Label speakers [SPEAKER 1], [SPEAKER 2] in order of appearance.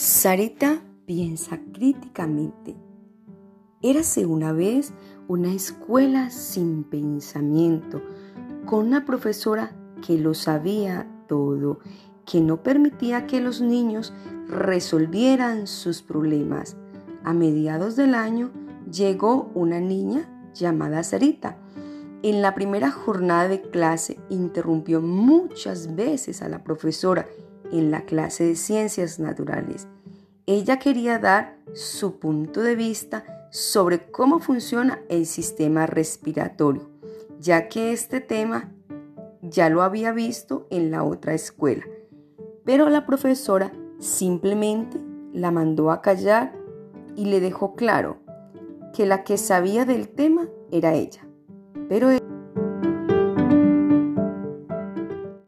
[SPEAKER 1] Sarita piensa críticamente. Érase una vez una escuela sin pensamiento, con una profesora que lo sabía todo, que no permitía que los niños resolvieran sus problemas. A mediados del año llegó una niña llamada Sarita. En la primera jornada de clase interrumpió muchas veces a la profesora en la clase de ciencias naturales. Ella quería dar su punto de vista sobre cómo funciona el sistema respiratorio, ya que este tema ya lo había visto en la otra escuela. Pero la profesora simplemente la mandó a callar y le dejó claro que la que sabía del tema era ella. Pero